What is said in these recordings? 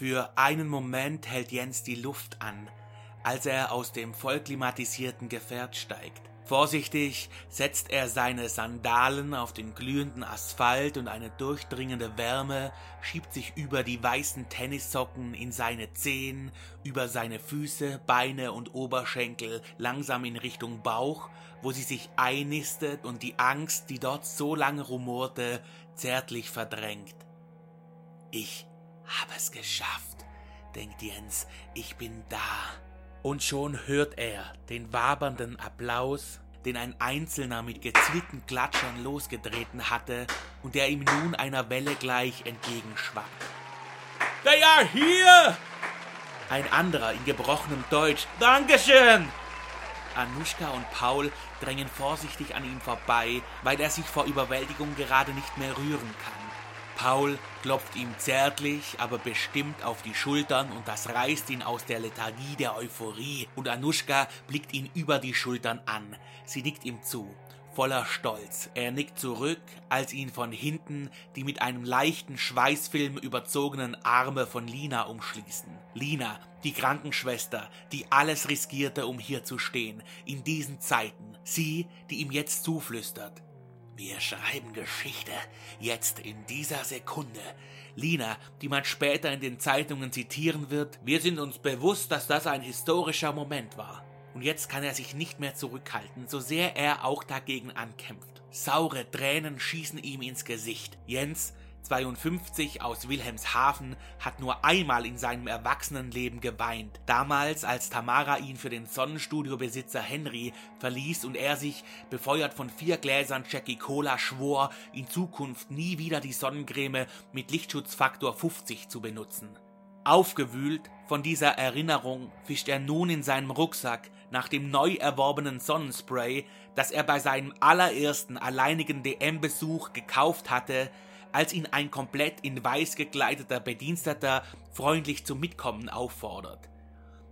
Für einen Moment hält Jens die Luft an, als er aus dem vollklimatisierten Gefährt steigt. Vorsichtig setzt er seine Sandalen auf den glühenden Asphalt und eine durchdringende Wärme schiebt sich über die weißen Tennissocken in seine Zehen, über seine Füße, Beine und Oberschenkel langsam in Richtung Bauch, wo sie sich einnistet und die Angst, die dort so lange rumorte, zärtlich verdrängt. Ich habe es geschafft, denkt Jens, ich bin da. Und schon hört er den wabernden Applaus, den ein Einzelner mit gezielten Klatschern losgetreten hatte und der ihm nun einer Welle gleich entgegenschwappt. Der ja hier! Ein anderer in gebrochenem Deutsch. Dankeschön! Anuschka und Paul drängen vorsichtig an ihm vorbei, weil er sich vor Überwältigung gerade nicht mehr rühren kann. Paul klopft ihm zärtlich, aber bestimmt auf die Schultern und das reißt ihn aus der Lethargie der Euphorie. Und Anuschka blickt ihn über die Schultern an. Sie nickt ihm zu, voller Stolz. Er nickt zurück, als ihn von hinten die mit einem leichten Schweißfilm überzogenen Arme von Lina umschließen. Lina, die Krankenschwester, die alles riskierte, um hier zu stehen, in diesen Zeiten. Sie, die ihm jetzt zuflüstert. Wir schreiben Geschichte, jetzt in dieser Sekunde. Lina, die man später in den Zeitungen zitieren wird, wir sind uns bewusst, dass das ein historischer Moment war. Und jetzt kann er sich nicht mehr zurückhalten, so sehr er auch dagegen ankämpft. Saure Tränen schießen ihm ins Gesicht. Jens 52 aus Wilhelmshaven hat nur einmal in seinem Erwachsenenleben geweint. Damals, als Tamara ihn für den Sonnenstudiobesitzer Henry verließ und er sich, befeuert von vier Gläsern Jackie Cola, schwor, in Zukunft nie wieder die Sonnencreme mit Lichtschutzfaktor 50 zu benutzen. Aufgewühlt von dieser Erinnerung fischt er nun in seinem Rucksack nach dem neu erworbenen Sonnenspray, das er bei seinem allerersten alleinigen DM-Besuch gekauft hatte, als ihn ein komplett in weiß gekleideter Bediensteter freundlich zum Mitkommen auffordert.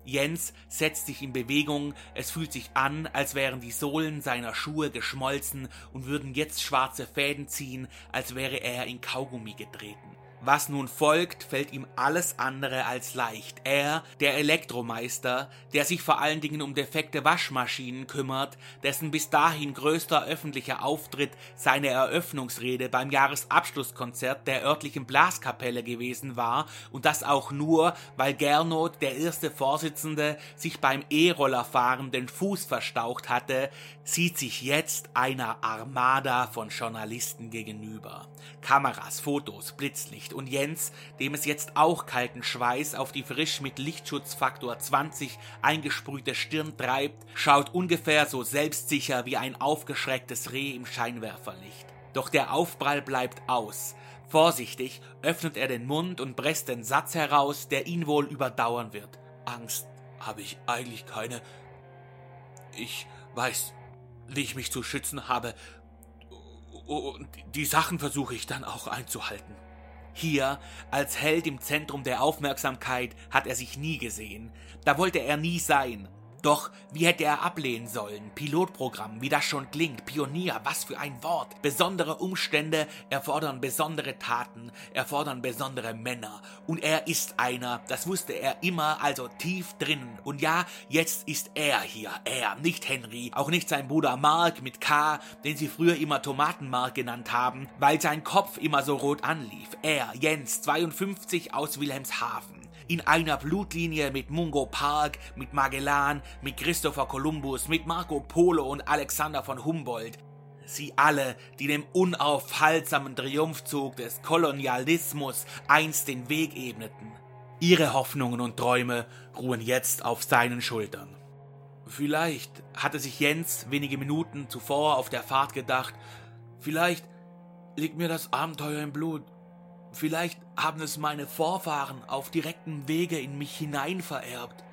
Jens setzt sich in Bewegung, es fühlt sich an, als wären die Sohlen seiner Schuhe geschmolzen und würden jetzt schwarze Fäden ziehen, als wäre er in Kaugummi getreten. Was nun folgt, fällt ihm alles andere als leicht. Er, der Elektromeister, der sich vor allen Dingen um defekte Waschmaschinen kümmert, dessen bis dahin größter öffentlicher Auftritt seine Eröffnungsrede beim Jahresabschlusskonzert der örtlichen Blaskapelle gewesen war und das auch nur, weil Gernot, der erste Vorsitzende, sich beim E-Rollerfahren den Fuß verstaucht hatte, sieht sich jetzt einer Armada von Journalisten gegenüber. Kameras, Fotos, Blitzlicht, Licht und Jens, dem es jetzt auch kalten Schweiß auf die frisch mit Lichtschutzfaktor 20 eingesprühte Stirn treibt, schaut ungefähr so selbstsicher wie ein aufgeschrecktes Reh im Scheinwerferlicht. Doch der Aufprall bleibt aus. Vorsichtig öffnet er den Mund und presst den Satz heraus, der ihn wohl überdauern wird. Angst habe ich eigentlich keine. Ich weiß, wie ich mich zu schützen habe. Und die Sachen versuche ich dann auch einzuhalten. Hier, als Held im Zentrum der Aufmerksamkeit, hat er sich nie gesehen. Da wollte er nie sein. Doch wie hätte er ablehnen sollen? Pilotprogramm, wie das schon klingt, Pionier, was für ein Wort. Besondere Umstände erfordern besondere Taten, erfordern besondere Männer. Und er ist einer, das wusste er immer, also tief drinnen. Und ja, jetzt ist er hier, er, nicht Henry, auch nicht sein Bruder Mark mit K, den sie früher immer Tomatenmark genannt haben, weil sein Kopf immer so rot anlief. Er, Jens, 52 aus Wilhelmshaven in einer Blutlinie mit Mungo Park, mit Magellan, mit Christopher Columbus, mit Marco Polo und Alexander von Humboldt. Sie alle, die dem unaufhaltsamen Triumphzug des Kolonialismus einst den Weg ebneten. Ihre Hoffnungen und Träume ruhen jetzt auf seinen Schultern. Vielleicht hatte sich Jens wenige Minuten zuvor auf der Fahrt gedacht, vielleicht liegt mir das Abenteuer im Blut, Vielleicht haben es meine Vorfahren auf direktem Wege in mich hinein vererbt.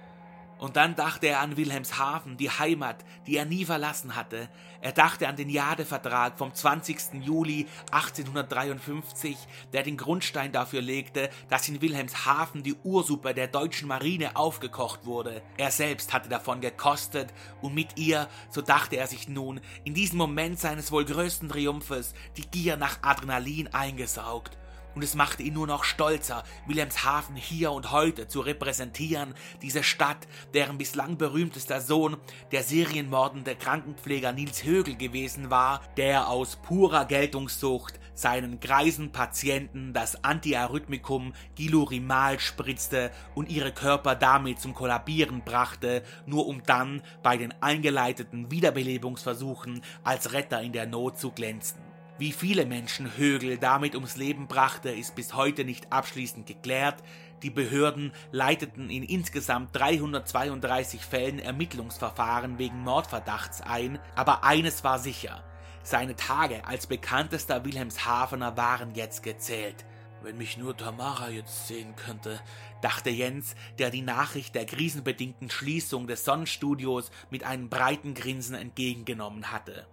Und dann dachte er an Wilhelmshaven, die Heimat, die er nie verlassen hatte. Er dachte an den Jadevertrag vom 20. Juli 1853, der den Grundstein dafür legte, dass in Wilhelmshaven die Ursuppe der deutschen Marine aufgekocht wurde. Er selbst hatte davon gekostet und mit ihr, so dachte er sich nun, in diesem Moment seines wohl größten Triumphes die Gier nach Adrenalin eingesaugt und es machte ihn nur noch stolzer, Wilhelmshaven hier und heute zu repräsentieren, diese Stadt, deren bislang berühmtester Sohn der serienmordende Krankenpfleger Nils Högel gewesen war, der aus purer Geltungssucht seinen greisen Patienten das Antiarrhythmikum Gilurimal spritzte und ihre Körper damit zum Kollabieren brachte, nur um dann bei den eingeleiteten Wiederbelebungsversuchen als Retter in der Not zu glänzen. Wie viele Menschen Högel damit ums Leben brachte, ist bis heute nicht abschließend geklärt. Die Behörden leiteten in insgesamt 332 Fällen Ermittlungsverfahren wegen Mordverdachts ein, aber eines war sicher. Seine Tage als bekanntester Wilhelmshavener waren jetzt gezählt. Wenn mich nur Tamara jetzt sehen könnte, dachte Jens, der die Nachricht der krisenbedingten Schließung des Sonnenstudios mit einem breiten Grinsen entgegengenommen hatte.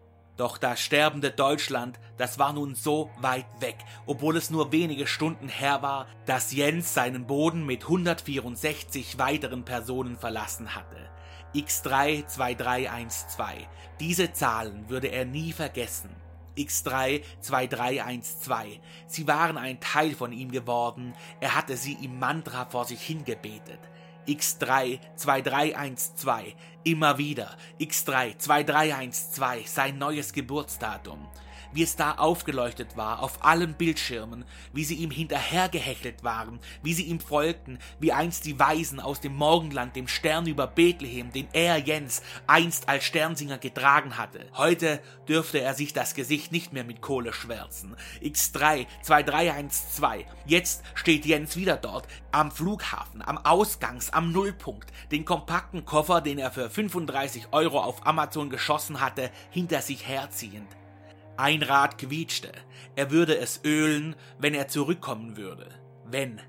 Doch das sterbende Deutschland, das war nun so weit weg, obwohl es nur wenige Stunden her war, dass Jens seinen Boden mit 164 weiteren Personen verlassen hatte. X32312. Diese Zahlen würde er nie vergessen. X32312. Sie waren ein Teil von ihm geworden, er hatte sie im Mantra vor sich hingebetet. X3 2312 immer wieder. X3 2312 sein neues Geburtsdatum wie es da aufgeleuchtet war, auf allen Bildschirmen, wie sie ihm hinterhergehechelt waren, wie sie ihm folgten, wie einst die Weisen aus dem Morgenland dem Stern über Bethlehem, den er Jens einst als Sternsinger getragen hatte. Heute dürfte er sich das Gesicht nicht mehr mit Kohle schwärzen. X3 2312. Jetzt steht Jens wieder dort, am Flughafen, am Ausgangs, am Nullpunkt, den kompakten Koffer, den er für 35 Euro auf Amazon geschossen hatte, hinter sich herziehend. Ein Rad quietschte. Er würde es ölen, wenn er zurückkommen würde. Wenn.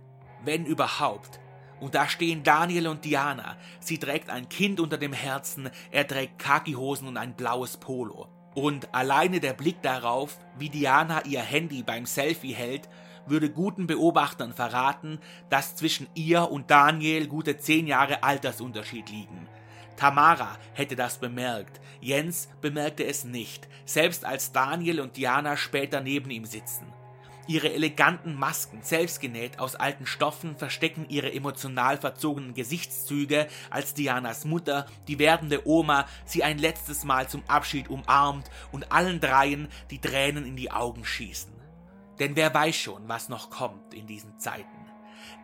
Wenn überhaupt. Und da stehen Daniel und Diana. Sie trägt ein Kind unter dem Herzen, er trägt Kakihosen und ein blaues Polo. Und alleine der Blick darauf, wie Diana ihr Handy beim Selfie hält, würde guten Beobachtern verraten, dass zwischen ihr und Daniel gute zehn Jahre Altersunterschied liegen. Tamara hätte das bemerkt, Jens bemerkte es nicht, selbst als Daniel und Diana später neben ihm sitzen. Ihre eleganten Masken, selbst genäht aus alten Stoffen, verstecken ihre emotional verzogenen Gesichtszüge, als Dianas Mutter, die werdende Oma, sie ein letztes Mal zum Abschied umarmt und allen dreien die Tränen in die Augen schießen. Denn wer weiß schon, was noch kommt in diesen Zeiten.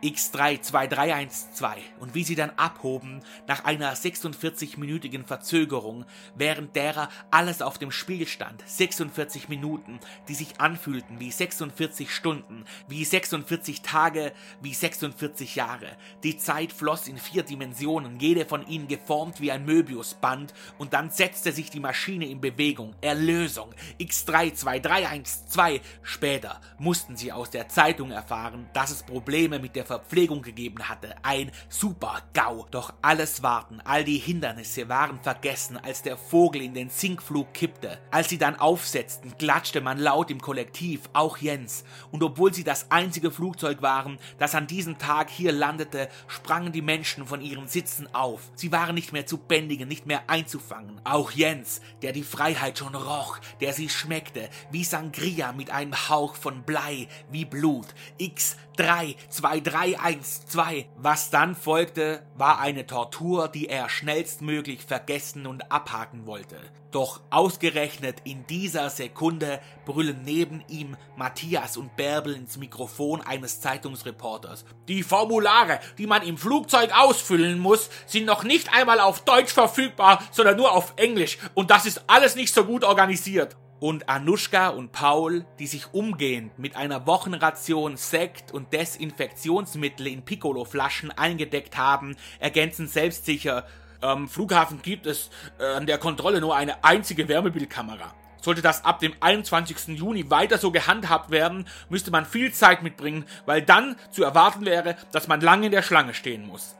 X32312 und wie sie dann abhoben nach einer 46-minütigen Verzögerung, während derer alles auf dem Spiel stand. 46 Minuten, die sich anfühlten wie 46 Stunden, wie 46 Tage, wie 46 Jahre. Die Zeit floss in vier Dimensionen, jede von ihnen geformt wie ein Möbiusband und dann setzte sich die Maschine in Bewegung. Erlösung. X32312. Später mussten sie aus der Zeitung erfahren, dass es Probleme mit der Verpflegung gegeben hatte. Ein super GAU. Doch alles Warten, all die Hindernisse waren vergessen, als der Vogel in den Sinkflug kippte. Als sie dann aufsetzten, klatschte man laut im Kollektiv, auch Jens. Und obwohl sie das einzige Flugzeug waren, das an diesem Tag hier landete, sprangen die Menschen von ihren Sitzen auf. Sie waren nicht mehr zu bändigen, nicht mehr einzufangen. Auch Jens, der die Freiheit schon roch, der sie schmeckte, wie Sangria mit einem Hauch von Blei, wie Blut. X 3, 2, 3, 1, 2. Was dann folgte, war eine Tortur, die er schnellstmöglich vergessen und abhaken wollte. Doch ausgerechnet in dieser Sekunde brüllen neben ihm Matthias und Bärbel ins Mikrofon eines Zeitungsreporters. Die Formulare, die man im Flugzeug ausfüllen muss, sind noch nicht einmal auf Deutsch verfügbar, sondern nur auf Englisch. Und das ist alles nicht so gut organisiert und Anushka und Paul, die sich umgehend mit einer Wochenration Sekt und Desinfektionsmittel in Piccolo-Flaschen eingedeckt haben, ergänzen selbstsicher, am Flughafen gibt es äh, an der Kontrolle nur eine einzige Wärmebildkamera. Sollte das ab dem 21. Juni weiter so gehandhabt werden, müsste man viel Zeit mitbringen, weil dann zu erwarten wäre, dass man lange in der Schlange stehen muss.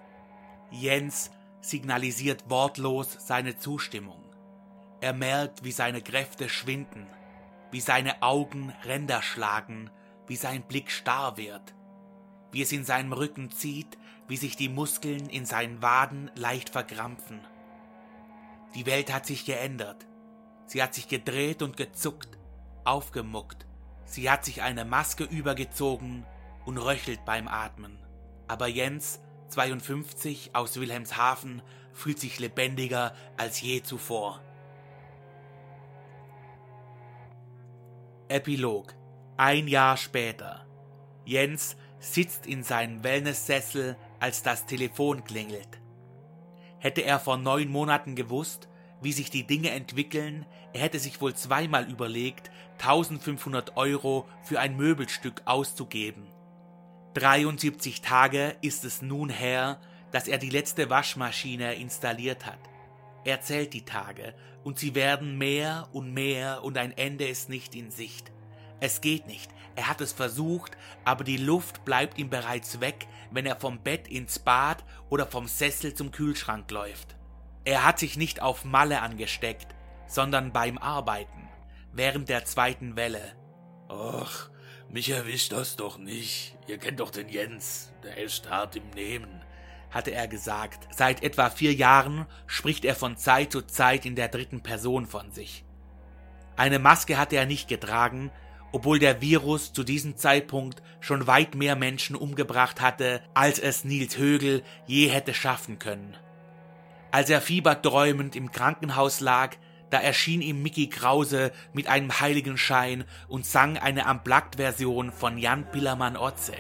Jens signalisiert wortlos seine Zustimmung. Er merkt, wie seine Kräfte schwinden, wie seine Augen Ränder schlagen, wie sein Blick starr wird, wie es in seinem Rücken zieht, wie sich die Muskeln in seinen Waden leicht verkrampfen. Die Welt hat sich geändert. Sie hat sich gedreht und gezuckt, aufgemuckt, Sie hat sich eine Maske übergezogen und röchelt beim Atmen. Aber Jens, 52 aus Wilhelmshaven, fühlt sich lebendiger als je zuvor. Epilog. Ein Jahr später. Jens sitzt in seinem Wellnesssessel, als das Telefon klingelt. Hätte er vor neun Monaten gewusst, wie sich die Dinge entwickeln, er hätte sich wohl zweimal überlegt, 1500 Euro für ein Möbelstück auszugeben. 73 Tage ist es nun her, dass er die letzte Waschmaschine installiert hat. Er zählt die Tage, und sie werden mehr und mehr, und ein Ende ist nicht in Sicht. Es geht nicht, er hat es versucht, aber die Luft bleibt ihm bereits weg, wenn er vom Bett ins Bad oder vom Sessel zum Kühlschrank läuft. Er hat sich nicht auf Malle angesteckt, sondern beim Arbeiten, während der zweiten Welle. Ach, mich erwischt das doch nicht. Ihr kennt doch den Jens, der ist hart im Nehmen, hatte er gesagt. Seit etwa vier Jahren spricht er von Zeit zu Zeit in der dritten Person von sich. Eine Maske hatte er nicht getragen, obwohl der Virus zu diesem Zeitpunkt schon weit mehr Menschen umgebracht hatte, als es Nils Högel je hätte schaffen können. Als er fieberträumend im Krankenhaus lag, da erschien ihm Mickey Krause mit einem Heiligenschein und sang eine Unplugged-Version von Jan Pillermann-Otze.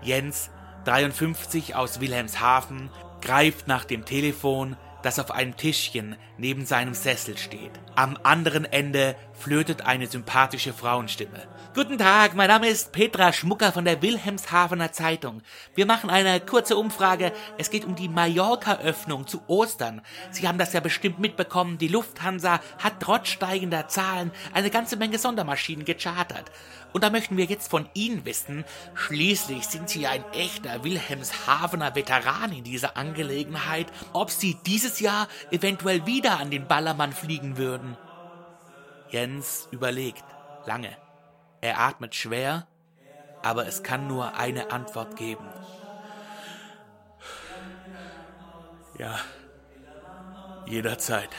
Jens, 53 aus Wilhelmshaven, greift nach dem Telefon, das auf einem Tischchen neben seinem Sessel steht. Am anderen Ende flötet eine sympathische Frauenstimme. Guten Tag, mein Name ist Petra Schmucker von der Wilhelmshavener Zeitung. Wir machen eine kurze Umfrage. Es geht um die Mallorca-Öffnung zu Ostern. Sie haben das ja bestimmt mitbekommen. Die Lufthansa hat trotz steigender Zahlen eine ganze Menge Sondermaschinen gechartert. Und da möchten wir jetzt von Ihnen wissen, schließlich sind Sie ein echter Wilhelmshavener Veteran in dieser Angelegenheit, ob Sie dieses Jahr eventuell wieder an den Ballermann fliegen würden. Jens überlegt lange. Er atmet schwer, aber es kann nur eine Antwort geben. Ja, jederzeit.